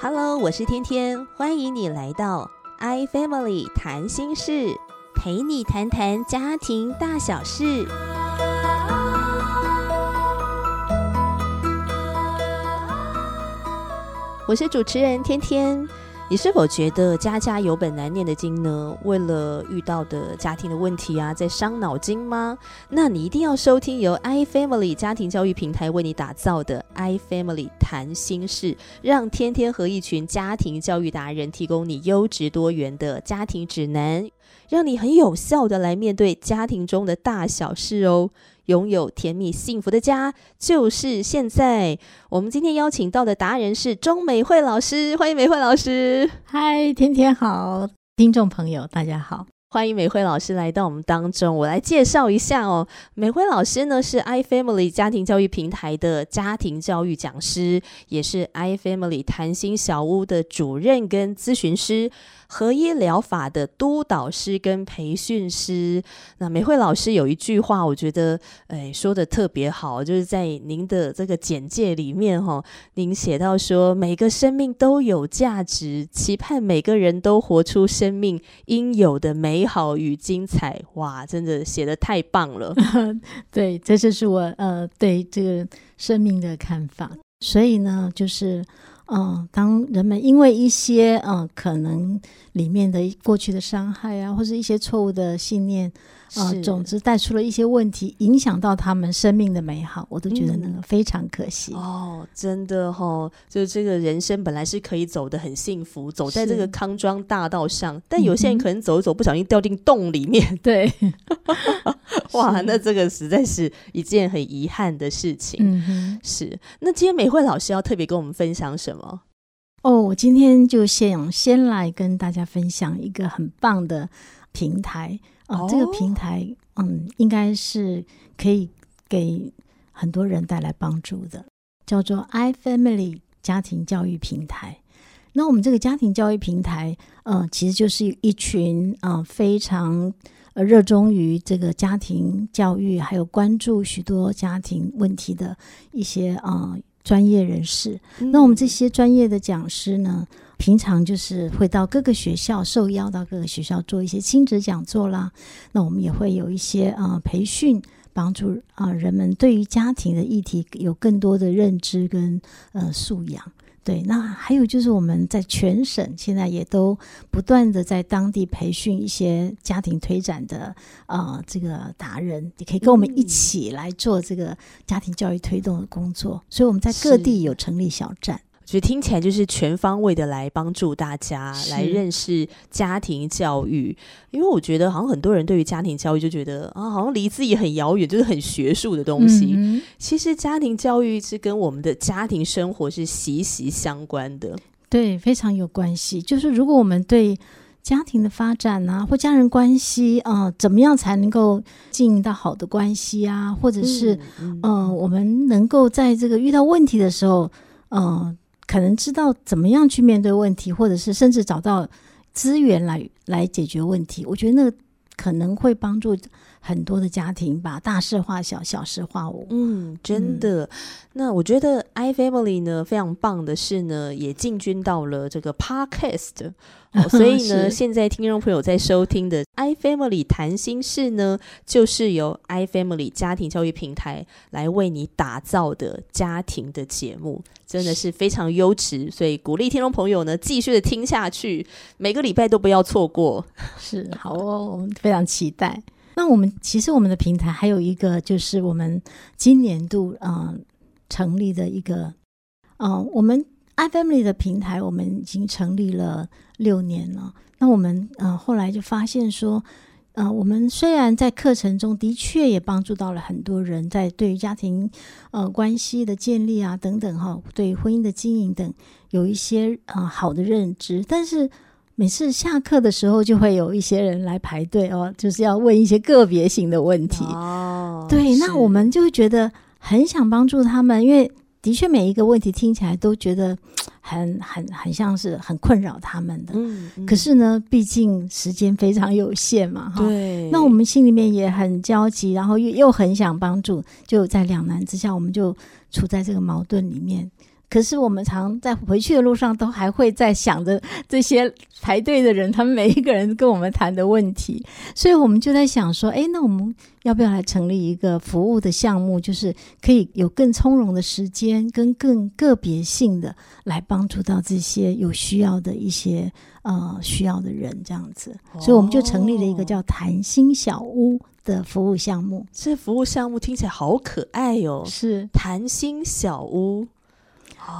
Hello，我是天天，欢迎你来到 i Family 谈心事，陪你谈谈家庭大小事。我是主持人天天。你是否觉得家家有本难念的经呢？为了遇到的家庭的问题啊，在伤脑筋吗？那你一定要收听由 iFamily 家庭教育平台为你打造的 iFamily 谈心事，让天天和一群家庭教育达人提供你优质多元的家庭指南，让你很有效的来面对家庭中的大小事哦。拥有甜蜜幸福的家，就是现在。我们今天邀请到的达人是钟美惠老师，欢迎美惠老师。嗨，天天好，听众朋友大家好，欢迎美惠老师来到我们当中。我来介绍一下哦，美惠老师呢是 iFamily 家庭教育平台的家庭教育讲师，也是 iFamily 谈心小屋的主任跟咨询师。合一疗法的督导师跟培训师，那美惠老师有一句话，我觉得哎说的特别好，就是在您的这个简介里面哈，您写到说每个生命都有价值，期盼每个人都活出生命应有的美美好与精彩。哇，真的写的太棒了！对，这就是我呃对这个生命的看法。所以呢，就是。嗯，当人们因为一些嗯，可能里面的过去的伤害啊，或者一些错误的信念。啊，总之带出了一些问题，影响到他们生命的美好，我都觉得那个非常可惜哦。真的哈，就这个人生本来是可以走的很幸福，走在这个康庄大道上，但有些人可能走一走，不小心掉进洞里面。对，哇，那这个实在是一件很遗憾的事情。嗯哼，是。那今天美惠老师要特别跟我们分享什么？哦，我今天就先先来跟大家分享一个很棒的平台。啊，这个平台，嗯，应该是可以给很多人带来帮助的，叫做 iFamily 家庭教育平台。那我们这个家庭教育平台，呃，其实就是一群啊非常呃热衷于这个家庭教育，还有关注许多家庭问题的一些啊专业人士。那我们这些专业的讲师呢？平常就是会到各个学校受邀到各个学校做一些亲子讲座啦，那我们也会有一些啊培训，帮助啊人们对于家庭的议题有更多的认知跟呃素养。对，那还有就是我们在全省现在也都不断的在当地培训一些家庭推展的啊这个达人，也可以跟我们一起来做这个家庭教育推动的工作。所以我们在各地有成立小站。所以听起来就是全方位的来帮助大家来认识家庭教育，因为我觉得好像很多人对于家庭教育就觉得啊，好像离自己很遥远，就是很学术的东西。其实家庭教育是跟我们的家庭生活是息息相关的，对，非常有关系。就是如果我们对家庭的发展啊，或家人关系啊，怎么样才能够经营到好的关系啊，或者是嗯，我们能够在这个遇到问题的时候，嗯。可能知道怎么样去面对问题，或者是甚至找到资源来来解决问题。我觉得那个可能会帮助很多的家庭把大事化小，小事化无。嗯，真的。那我觉得 iFamily 呢非常棒的是呢，也进军到了这个 Podcast。所以呢，现在听众朋友在收听的 iFamily 谈心事呢，就是由 iFamily 家庭教育平台来为你打造的家庭的节目，真的是非常优质。所以鼓励听众朋友呢，继续的听下去，每个礼拜都不要错过。是好哦，我们非常期待。那我们其实我们的平台还有一个，就是我们今年度嗯成立的一个嗯我们。iFamily 的平台，我们已经成立了六年了。那我们呃后来就发现说，呃，我们虽然在课程中的确也帮助到了很多人，在对于家庭呃关系的建立啊等等哈，对婚姻的经营等有一些呃好的认知，但是每次下课的时候，就会有一些人来排队哦，就是要问一些个别性的问题哦。对，那我们就觉得很想帮助他们，因为。的确，每一个问题听起来都觉得很很很像是很困扰他们的。嗯，可是呢，毕竟时间非常有限嘛，哈。对。那我们心里面也很焦急，然后又又很想帮助，就在两难之下，我们就处在这个矛盾里面。可是我们常在回去的路上，都还会在想着这些排队的人，他们每一个人跟我们谈的问题，所以我们就在想说，哎，那我们要不要来成立一个服务的项目，就是可以有更从容的时间，跟更个别性的来帮助到这些有需要的一些呃需要的人，这样子，所以我们就成立了一个叫谈心小屋的服务项目。这服务项目听起来好可爱哟，是。谈心小屋。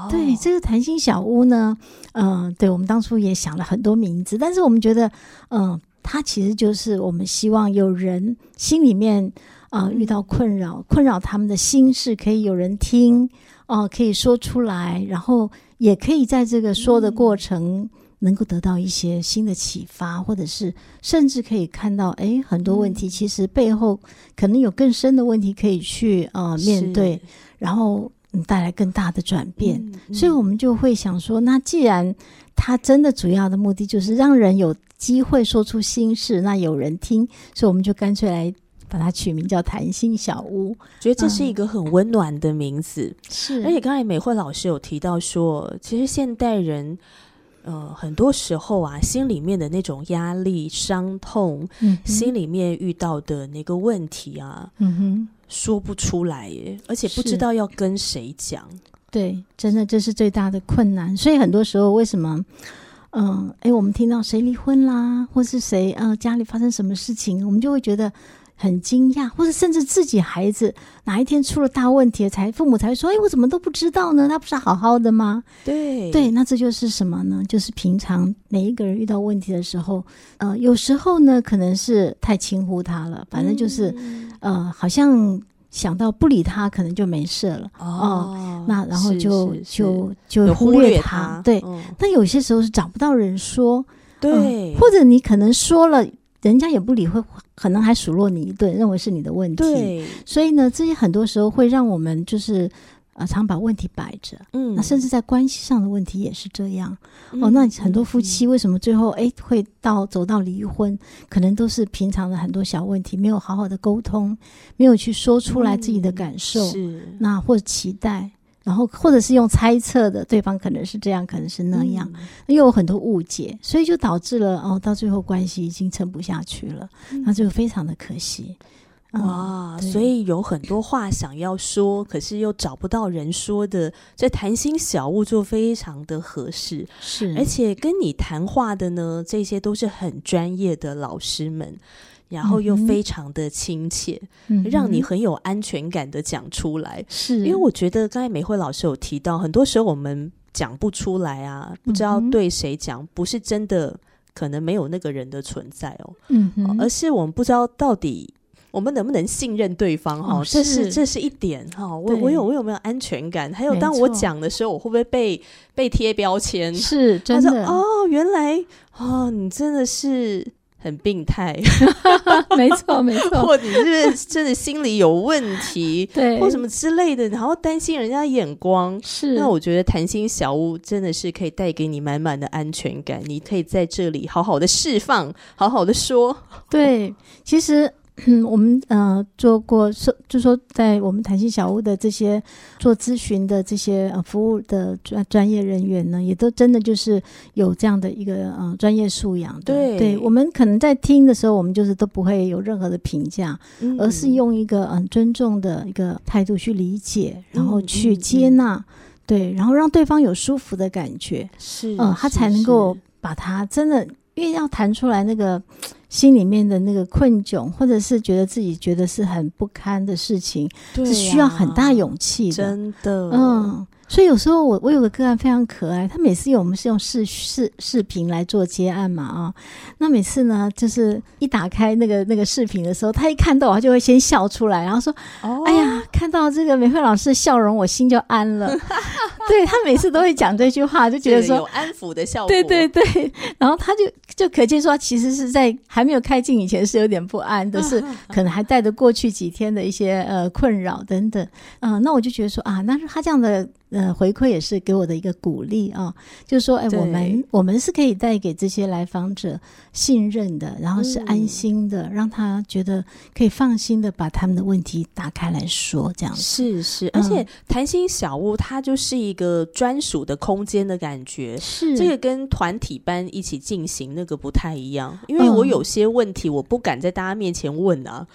对这个谈心小屋呢，嗯，对我们当初也想了很多名字，但是我们觉得，嗯，它其实就是我们希望有人心里面啊遇到困扰，困扰他们的心事可以有人听，哦，可以说出来，然后也可以在这个说的过程能够得到一些新的启发，或者是甚至可以看到，哎，很多问题其实背后可能有更深的问题可以去呃面对，然后。带来更大的转变，所以我们就会想说，那既然它真的主要的目的就是让人有机会说出心事，那有人听，所以我们就干脆来把它取名叫“谈心小屋”，觉得这是一个很温暖的名字。是，而且刚才美惠老师有提到说，其实现代人，呃，很多时候啊，心里面的那种压力、伤痛，嗯，心里面遇到的那个问题啊，嗯哼。说不出来耶，而且不知道要跟谁讲。对，真的这是最大的困难。所以很多时候，为什么？嗯，哎，我们听到谁离婚啦，或是谁呃家里发生什么事情，我们就会觉得。很惊讶，或者甚至自己孩子哪一天出了大问题，才父母才说：“哎，我怎么都不知道呢？他不是好好的吗？”对对，那这就是什么呢？就是平常每一个人遇到问题的时候，呃，有时候呢，可能是太轻忽他了，反正就是，呃，好像想到不理他，可能就没事了哦。那然后就就就忽略他，对。但有些时候是找不到人说，对，或者你可能说了。人家也不理会，可能还数落你一顿，认为是你的问题。对，所以呢，这些很多时候会让我们就是呃，常把问题摆着。嗯，那甚至在关系上的问题也是这样。哦，那很多夫妻为什么最后哎会到走到离婚？可能都是平常的很多小问题没有好好的沟通，没有去说出来自己的感受，是那或者期待。然后，或者是用猜测的，对方可能是这样，可能是那样，又有很多误解，所以就导致了哦，到最后关系已经撑不下去了，那就非常的可惜。哇，所以有很多话想要说，可是又找不到人说的，这谈心小物就非常的合适。是，而且跟你谈话的呢，这些都是很专业的老师们。然后又非常的亲切，让你很有安全感的讲出来。是因为我觉得刚才美惠老师有提到，很多时候我们讲不出来啊，不知道对谁讲，不是真的可能没有那个人的存在哦，嗯，而是我们不知道到底我们能不能信任对方哈，这是这是一点哈。我我有我有没有安全感？还有当我讲的时候，我会不会被被贴标签？是真的哦，原来哦，你真的是。很病态，没 错没错，或你是真的心理有问题，对，或什么之类的，然后担心人家眼光，是。那我觉得谈心小屋真的是可以带给你满满的安全感，你可以在这里好好的释放，好好的说。对，其实。嗯，我们呃做过说，就说在我们弹性小屋的这些做咨询的这些呃服务的专专业人员呢，也都真的就是有这样的一个呃专业素养。对，对我们可能在听的时候，我们就是都不会有任何的评价，而是用一个嗯尊重的一个态度去理解，然后去接纳，对，然后让对方有舒服的感觉，是，嗯，他才能够把他真的，因为要谈出来那个。心里面的那个困窘，或者是觉得自己觉得是很不堪的事情，是需要很大勇气的。真的，嗯。所以有时候我我有个个案非常可爱，他每次用我们是用视视视频来做接案嘛啊，那每次呢就是一打开那个那个视频的时候，他一看到他就会先笑出来，然后说：“哎呀，看到这个美惠老师的笑容，我心就安了。”对他每次都会讲这句话，就觉得说有安抚的效果。对对对，然后他就就可见说，其实是在还没有开镜以前是有点不安的，是可能还带着过去几天的一些呃困扰等等。嗯，那我就觉得说啊，那他这样的。呃回馈也是给我的一个鼓励啊，就是说，哎，我们我们是可以带给这些来访者信任的，然后是安心的，让他觉得可以放心的把他们的问题打开来说，这样是是，而且谈心小屋它就是。一个专属的空间的感觉，是这个跟团体班一起进行那个不太一样，因为我有些问题我不敢在大家面前问啊，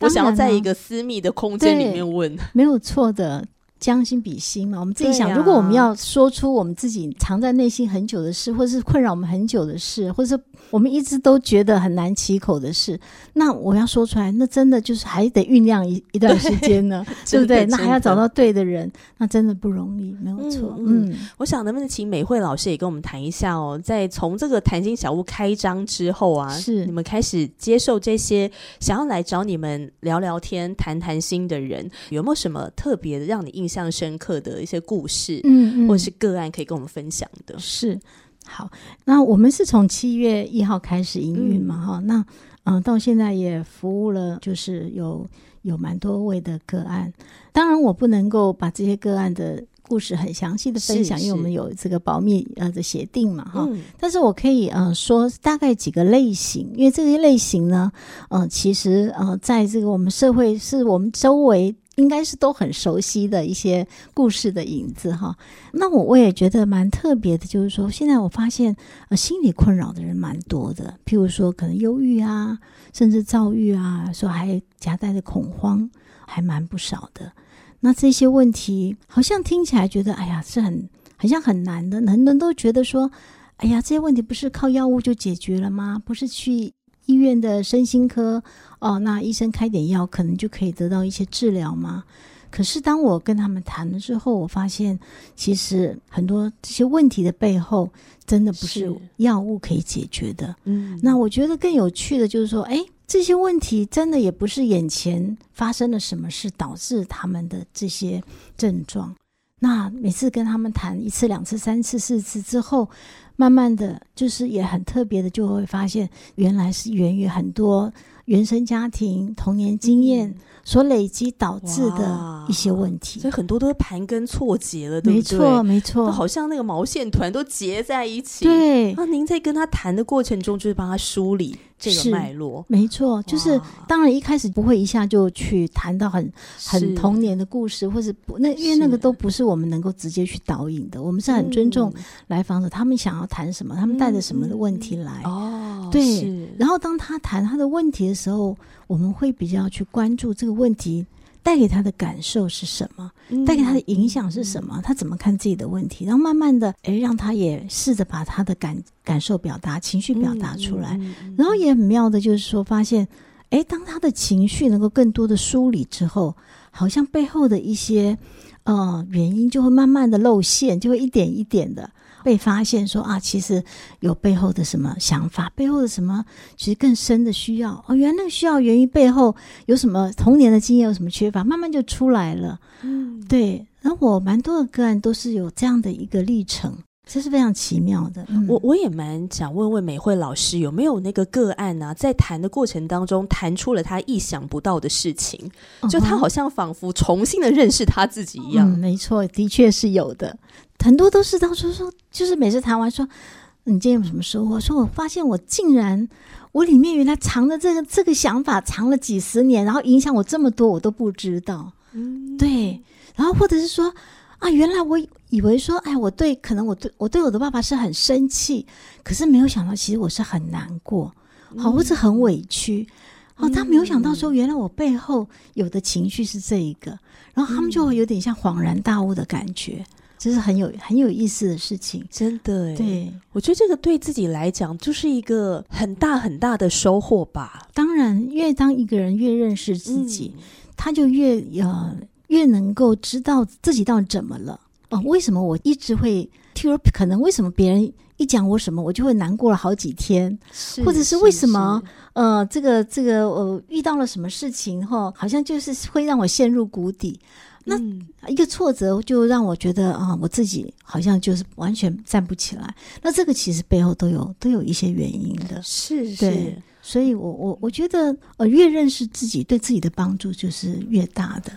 我想要在一个私密的空间里面问，没有错的。将心比心嘛，我们自己想，如果我们要说出我们自己藏在内心很久的事，或者是困扰我们很久的事，或者是我们一直都觉得很难启口的事，那我要说出来，那真的就是还得酝酿一一段时间呢，对不对？那还要找到对的人，那真的不容易，没有错。嗯，我想能不能请美惠老师也跟我们谈一下哦，在从这个谈心小屋开张之后啊，是你们开始接受这些想要来找你们聊聊天、谈谈心的人，有没有什么特别的让你印象？印象深刻的一些故事，嗯，或者是个案，可以跟我们分享的。是好，那我们是从七月一号开始营运嘛，哈，那嗯，到现在也服务了，就是有有蛮多位的个案。当然，我不能够把这些个案的故事很详细的分享，因为我们有这个保密呃的协定嘛，哈。但是我可以呃说大概几个类型，因为这些类型呢，嗯，其实呃，在这个我们社会是我们周围。应该是都很熟悉的一些故事的影子哈。那我我也觉得蛮特别的，就是说现在我发现呃心理困扰的人蛮多的，譬如说可能忧郁啊，甚至躁郁啊，说还夹带着恐慌，还蛮不少的。那这些问题好像听起来觉得哎呀是很好像很难的，很多人都觉得说哎呀这些问题不是靠药物就解决了吗？不是去。医院的身心科哦，那医生开点药，可能就可以得到一些治疗吗？可是当我跟他们谈了之后，我发现其实很多这些问题的背后，真的不是药物可以解决的。嗯，那我觉得更有趣的就是说，哎，这些问题真的也不是眼前发生了什么事导致他们的这些症状。那每次跟他们谈一次、两次、三次、四次之后。慢慢的就是也很特别的，就会发现原来是源于很多原生家庭童年经验。所累积导致的一些问题，所以很多都是盘根错节了，对不对？没错，没错，好像那个毛线团都结在一起。对，那您在跟他谈的过程中，就是帮他梳理这个脉络。没错，就是当然一开始不会一下就去谈到很很童年的故事，或者不那因为那个都不是我们能够直接去导引的。我们是很尊重来访者，他们想要谈什么，他们带着什么的问题来。哦，对。然后当他谈他的问题的时候。我们会比较去关注这个问题带给他的感受是什么，带给他的影响是什么，他怎么看自己的问题，然后慢慢的，哎，让他也试着把他的感感受表达、情绪表达出来，然后也很妙的就是说，发现，哎，当他的情绪能够更多的梳理之后，好像背后的一些呃原因就会慢慢的露馅，就会一点一点的。被发现说啊，其实有背后的什么想法，背后的什么其实更深的需要哦，原来那个需要源于背后有什么童年的经验，有什么缺乏，慢慢就出来了。嗯，对。然后我蛮多的个案都是有这样的一个历程，这是非常奇妙的。我我也蛮想问问美惠老师，有没有那个个案呢？在谈的过程当中，谈出了他意想不到的事情，就他好像仿佛重新的认识他自己一样。没错，的确是有的。很多都是当初说，就是每次谈完说，你今天有什么收获？说我发现我竟然，我里面原来藏的这个这个想法藏了几十年，然后影响我这么多，我都不知道。嗯，对。然后或者是说，啊，原来我以为说，哎，我对可能我对我对我的爸爸是很生气，可是没有想到，其实我是很难过，好，或者很委屈。哦，他没有想到说，原来我背后有的情绪是这一个，然后他们就会有点像恍然大悟的感觉。这是很有很有意思的事情，真的。对，我觉得这个对自己来讲就是一个很大很大的收获吧。当然，越当一个人越认识自己，他就越呃越能够知道自己到底怎么了。哦，为什么我一直会听说？可能为什么别人一讲我什么，我就会难过了好几天？或者是为什么？呃，这个这个呃，遇到了什么事情后，好像就是会让我陷入谷底。那一个挫折就让我觉得啊，我自己好像就是完全站不起来。那这个其实背后都有都有一些原因的，是是。所以我我我觉得呃，越认识自己，对自己的帮助就是越大的。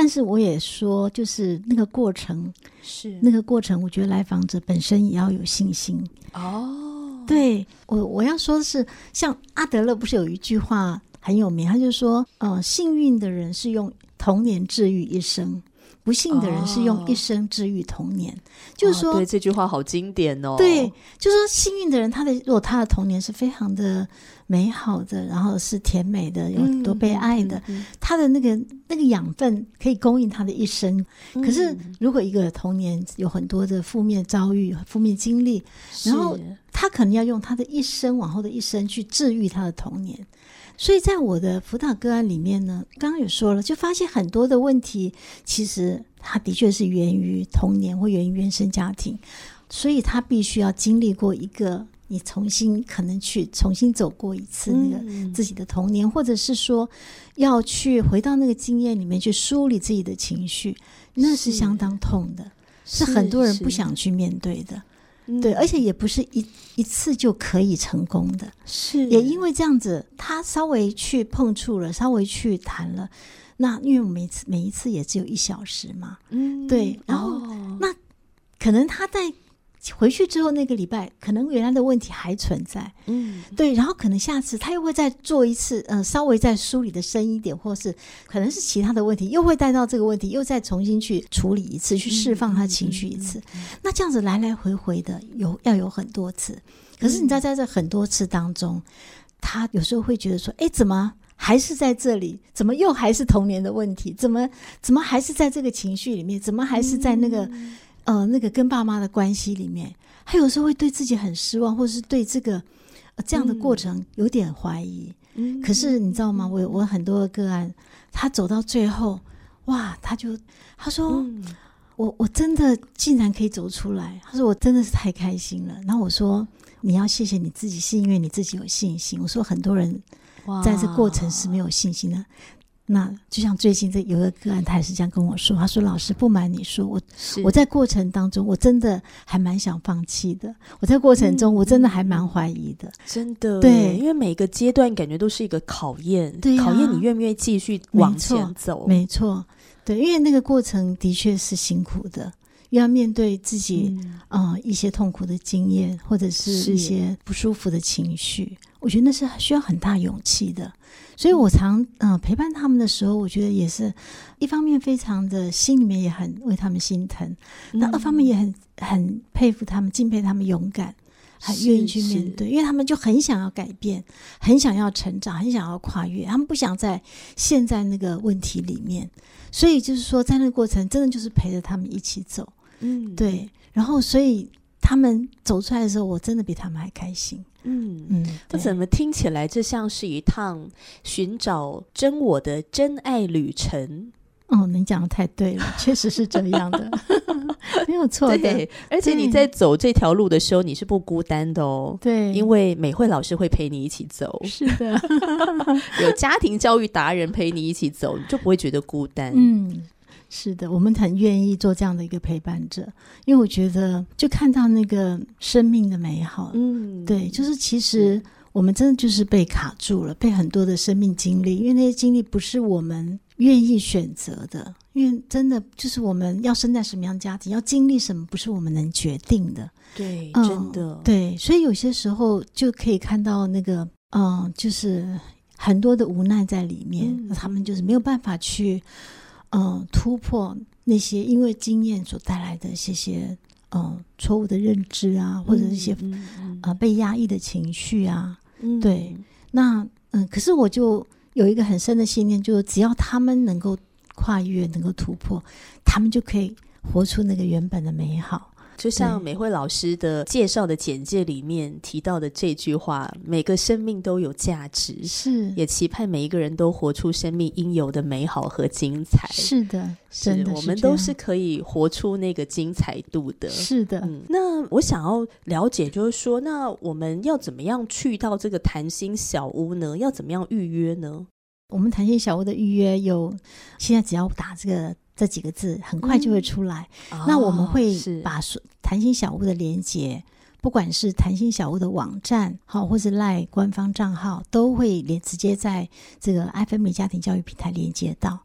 但是我也说，就是那个过程，是那个过程，我觉得来访者本身也要有信心。哦，对我我要说的是，像阿德勒不是有一句话很有名，他就说，呃，幸运的人是用童年治愈一生。不幸的人是用一生治愈童年，就是说，对这句话好经典哦。对，就是说，幸运的人，他的如果他的童年是非常的美好的，然后是甜美的，有很多被爱的，他的那个那个养分可以供应他的一生。可是，如果一个童年有很多的负面遭遇、负面经历，然后他可能要用他的一生往后的一生去治愈他的童年。所以在我的辅导个案里面呢，刚刚有说了，就发现很多的问题，其实它的确是源于童年或源于原生家庭，所以他必须要经历过一个你重新可能去重新走过一次那个自己的童年，或者是说要去回到那个经验里面去梳理自己的情绪，那是相当痛的，是很多人不想去面对的。对，而且也不是一一次就可以成功的，是。也因为这样子，他稍微去碰触了，稍微去谈了，那因为每次每一次也只有一小时嘛，嗯，对，然后那可能他在。回去之后那个礼拜，可能原来的问题还存在，嗯，对，然后可能下次他又会再做一次，呃，稍微再梳理的深一点，或是可能是其他的问题，又会带到这个问题，又再重新去处理一次，去释放他情绪一次。那这样子来来回回的有要有很多次，可是你知道在这很多次当中，他有时候会觉得说，哎，怎么还是在这里？怎么又还是童年的问题？怎么怎么还是在这个情绪里面？怎么还是在那个？呃，那个跟爸妈的关系里面，他有时候会对自己很失望，或者是对这个这样的过程有点怀疑。嗯，可是你知道吗？我我很多个案，他走到最后，哇，他就他说，我我真的竟然可以走出来。他说我真的是太开心了。然后我说你要谢谢你自己，是因为你自己有信心。我说很多人在这过程是没有信心的。那就像最近这有个个案，他也是这样跟我说。他说：“老师，不瞒你说，我我在过程当中，我真的还蛮想放弃的。我在过程中，我真的还蛮怀疑的。真的，对，因为每个阶段感觉都是一个考验，考验你愿不愿意继续往前走。没错，对，因为那个过程的确是辛苦的，要面对自己啊一些痛苦的经验，或者是一些不舒服的情绪。我觉得那是需要很大勇气的。”所以，我常嗯。陪伴他们的时候，我觉得也是一方面非常的心里面也很为他们心疼，那二方面也很很佩服他们、敬佩他们勇敢，很愿意去面对，因为他们就很想要改变，很想要成长，很想要跨越，他们不想在现在那个问题里面，所以就是说，在那个过程，真的就是陪着他们一起走，嗯，对，然后所以他们走出来的时候，我真的比他们还开心。嗯嗯，这怎么听起来这像是一趟寻找真我的真爱旅程？哦，你讲的太对了，确实是这样的，没有错的。而且你在走这条路的时候，你是不孤单的哦。对，因为美惠老师会陪你一起走，是的，有家庭教育达人陪你一起走，你就不会觉得孤单。嗯。是的，我们很愿意做这样的一个陪伴者，因为我觉得就看到那个生命的美好。嗯，对，就是其实我们真的就是被卡住了，被很多的生命经历，因为那些经历不是我们愿意选择的，因为真的就是我们要生在什么样家庭，要经历什么，不是我们能决定的。对，真的，对，所以有些时候就可以看到那个，嗯，就是很多的无奈在里面，他们就是没有办法去。嗯，突破那些因为经验所带来的些些嗯错误的认知啊，或者一些呃被压抑的情绪啊，对，那嗯，可是我就有一个很深的信念，就是只要他们能够跨越，能够突破，他们就可以活出那个原本的美好。就像美惠老师的介绍的简介里面提到的这句话：“每个生命都有价值，是也期盼每一个人都活出生命应有的美好和精彩。”是的，是的，我们都是可以活出那个精彩度的。是的，嗯，那我想要了解，就是说，那我们要怎么样去到这个谈心小屋呢？要怎么样预约呢？我们谈心小屋的预约有，现在只要打这个。这几个字很快就会出来。那我们会把谈心小屋的连接，不管是谈心小屋的网站，好，或是赖官方账号，都会连直接在这个 FM 家庭教育平台连接到。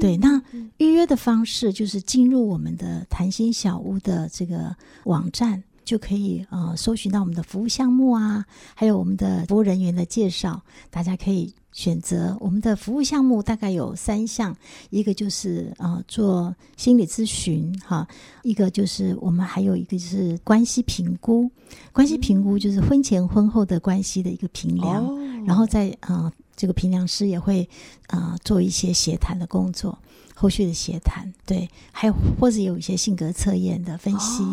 对，那预约的方式就是进入我们的谈心小屋的这个网站。就可以呃搜寻到我们的服务项目啊，还有我们的服务人员的介绍。大家可以选择我们的服务项目，大概有三项，一个就是呃做心理咨询哈，一个就是我们还有一个就是关系评估。关系评估就是婚前婚后的关系的一个评量，然后在呃这个评量师也会呃做一些协谈的工作，后续的协谈对，还有或者有一些性格测验的分析。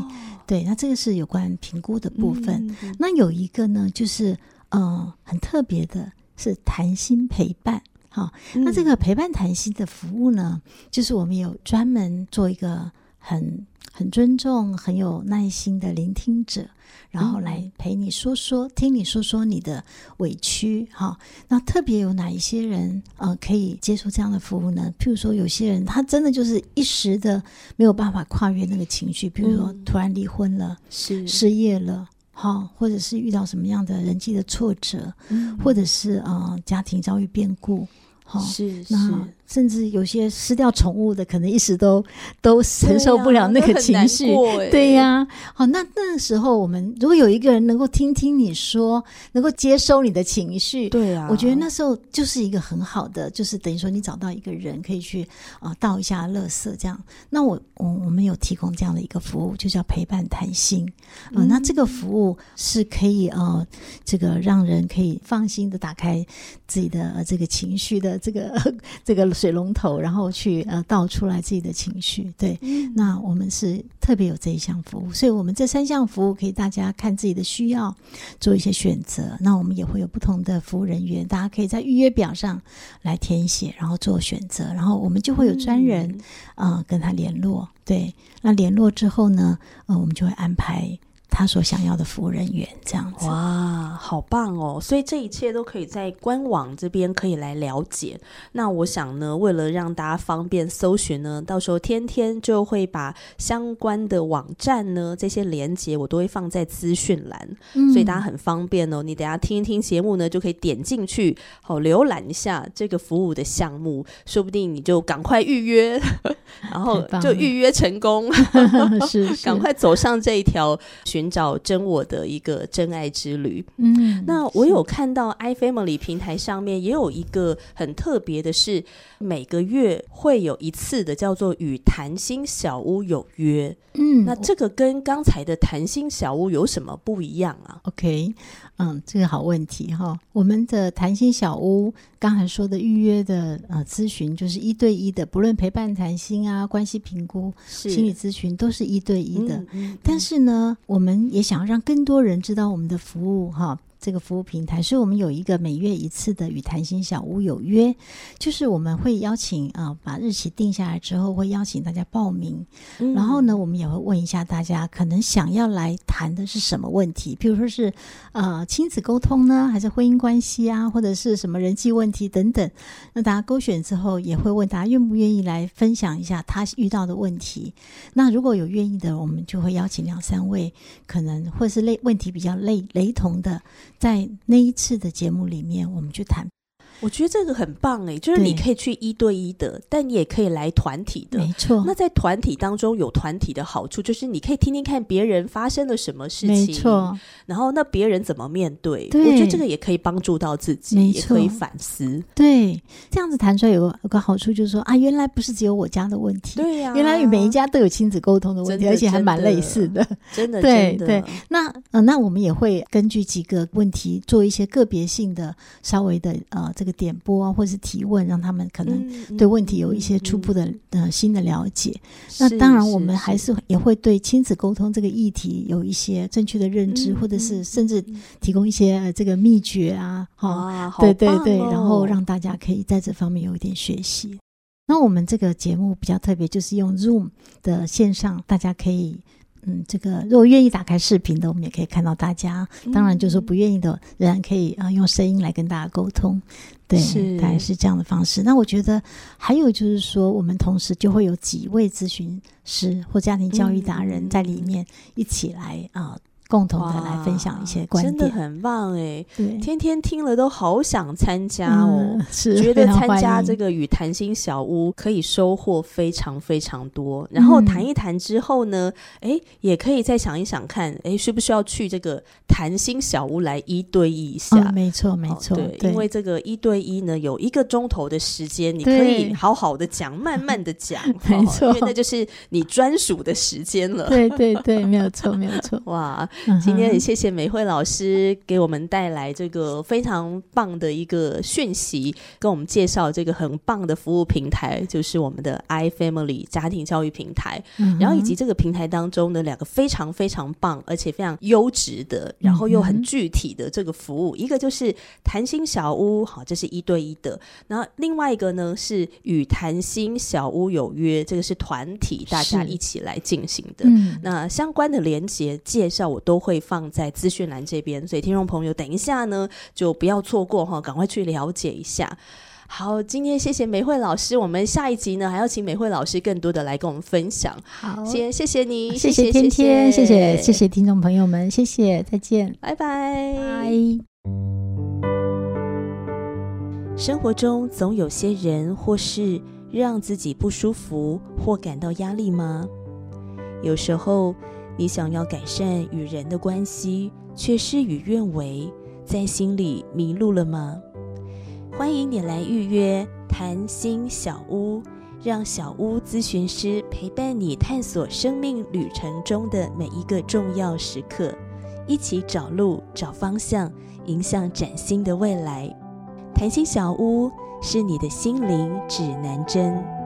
对，那这个是有关评估的部分。那有一个呢，就是呃，很特别的是谈心陪伴。好，那这个陪伴谈心的服务呢，就是我们有专门做一个很很尊重、很有耐心的聆听者。然后来陪你说说，听你说说你的委屈哈。那特别有哪一些人呃可以接受这样的服务呢？譬如说，有些人他真的就是一时的没有办法跨越那个情绪，比如说突然离婚了，是失业了，哈，或者是遇到什么样的人际的挫折，或者是呃家庭遭遇变故，好，是是。甚至有些失掉宠物的，可能一时都 都承受不了那个情绪，对呀。好，那那时候我们如果有一个人能够听听你说，能够接收你的情绪，对啊，我觉得那时候就是一个很好的，就是等于说你找到一个人可以去啊倒一下垃圾这样。那我我我们有提供这样的一个服务，就叫陪伴谈心啊。那这个服务是可以啊，这个让人可以放心的打开自己的这个情绪的这个这个。水龙头，然后去呃倒出来自己的情绪，对。那我们是特别有这一项服务，所以我们这三项服务可以大家看自己的需要做一些选择。那我们也会有不同的服务人员，大家可以在预约表上来填写，然后做选择，然后我们就会有专人啊跟他联络。对，那联络之后呢，呃，我们就会安排。他所想要的服务人员这样子哇，好棒哦！所以这一切都可以在官网这边可以来了解。那我想呢，为了让大家方便搜寻呢，到时候天天就会把相关的网站呢这些连接我都会放在资讯栏，所以大家很方便哦。你等下听一听节目呢，就可以点进去好浏览一下这个服务的项目，说不定你就赶快预约，然后就预约成功，是赶快走上这一条。寻找真我的一个真爱之旅。嗯，那我有看到 iFamily 平台上面也有一个很特别的，是每个月会有一次的，叫做与谈心小屋有约。嗯，那这个跟刚才的谈心小屋有什么不一样啊？OK，嗯，这个好问题哈。我们的谈心小屋刚才说的预约的呃咨询，就是一对一的，不论陪伴谈心啊、关系评估、心理咨询，都是一对一的。但是呢，我们们也想让更多人知道我们的服务哈。这个服务平台，所以我们有一个每月一次的与谈心小屋有约，就是我们会邀请啊，把日期定下来之后，会邀请大家报名，然后呢，我们也会问一下大家可能想要来谈的是什么问题，比如说是呃亲子沟通呢，还是婚姻关系啊，或者是什么人际问题等等。那大家勾选之后，也会问大家愿不愿意来分享一下他遇到的问题。那如果有愿意的，我们就会邀请两三位，可能或是类问题比较类雷同的。在那一次的节目里面，我们去谈。我觉得这个很棒哎，就是你可以去一对一的，但你也可以来团体的，没错。那在团体当中有团体的好处，就是你可以听听看别人发生了什么事情，没错。然后那别人怎么面对？我觉得这个也可以帮助到自己，也可以反思。对，这样子谈出来有个有个好处，就是说啊，原来不是只有我家的问题，对呀，原来每一家都有亲子沟通的问题，而且还蛮类似的，真的。对对。那呃，那我们也会根据几个问题做一些个别性的、稍微的呃这个点播啊，或者。是提问，让他们可能对问题有一些初步的呃新的了解。那当然，我们还是也会对亲子沟通这个议题有一些正确的认知，或者是甚至提供一些这个秘诀啊，哈，对对对，然后让大家可以在这方面有一点学习。那我们这个节目比较特别，就是用 Zoom 的线上，大家可以。嗯，这个如果愿意打开视频的，我们也可以看到大家。当然，就是不愿意的仍然，可以啊用声音来跟大家沟通。对，大概是这样的方式。那我觉得还有就是说，我们同时就会有几位咨询师或家庭教育达人在里面一起来啊。共同的来分享一些观点，真的很棒哎！对，天天听了都好想参加哦，是觉得参加这个与谈心小屋可以收获非常非常多。然后谈一谈之后呢，哎，也可以再想一想看，哎，需不需要去这个谈心小屋来一对一一下？没错，没错，对，因为这个一对一呢，有一个钟头的时间，你可以好好的讲，慢慢的讲，没错，因为那就是你专属的时间了。对对对，没有错，没有错。哇，今天也谢谢美惠老师给我们带来这个非常棒的一个讯息，跟我们介绍这个很棒的服务平台，就是我们的 iFamily 家庭教育平台。然后以及这个平台当中的两个非常非常棒而且非常优质的，然后又很具体的这个服务，一个就是谈心小屋，好，这是一对一的。然后另外一个呢是与谈心小屋有约，这个是团体大家一起来进行的。那相关的连接介绍我都会放在资讯栏这边，所以听众朋友等一下呢就不要错过哈，赶快去了解一下。好，今天谢谢美惠老师，我们下一集呢还要请美惠老师更多的来跟我们分享。好，先谢谢你，谢谢天天，谢谢谢谢听众朋友们，谢谢，再见，拜拜拜。生活中总有些人或事让自己不舒服或感到压力吗？有时候。你想要改善与人的关系，却事与愿违，在心里迷路了吗？欢迎你来预约谈心小屋，让小屋咨询师陪伴你探索生命旅程中的每一个重要时刻，一起找路、找方向，迎向崭新的未来。谈心小屋是你的心灵指南针。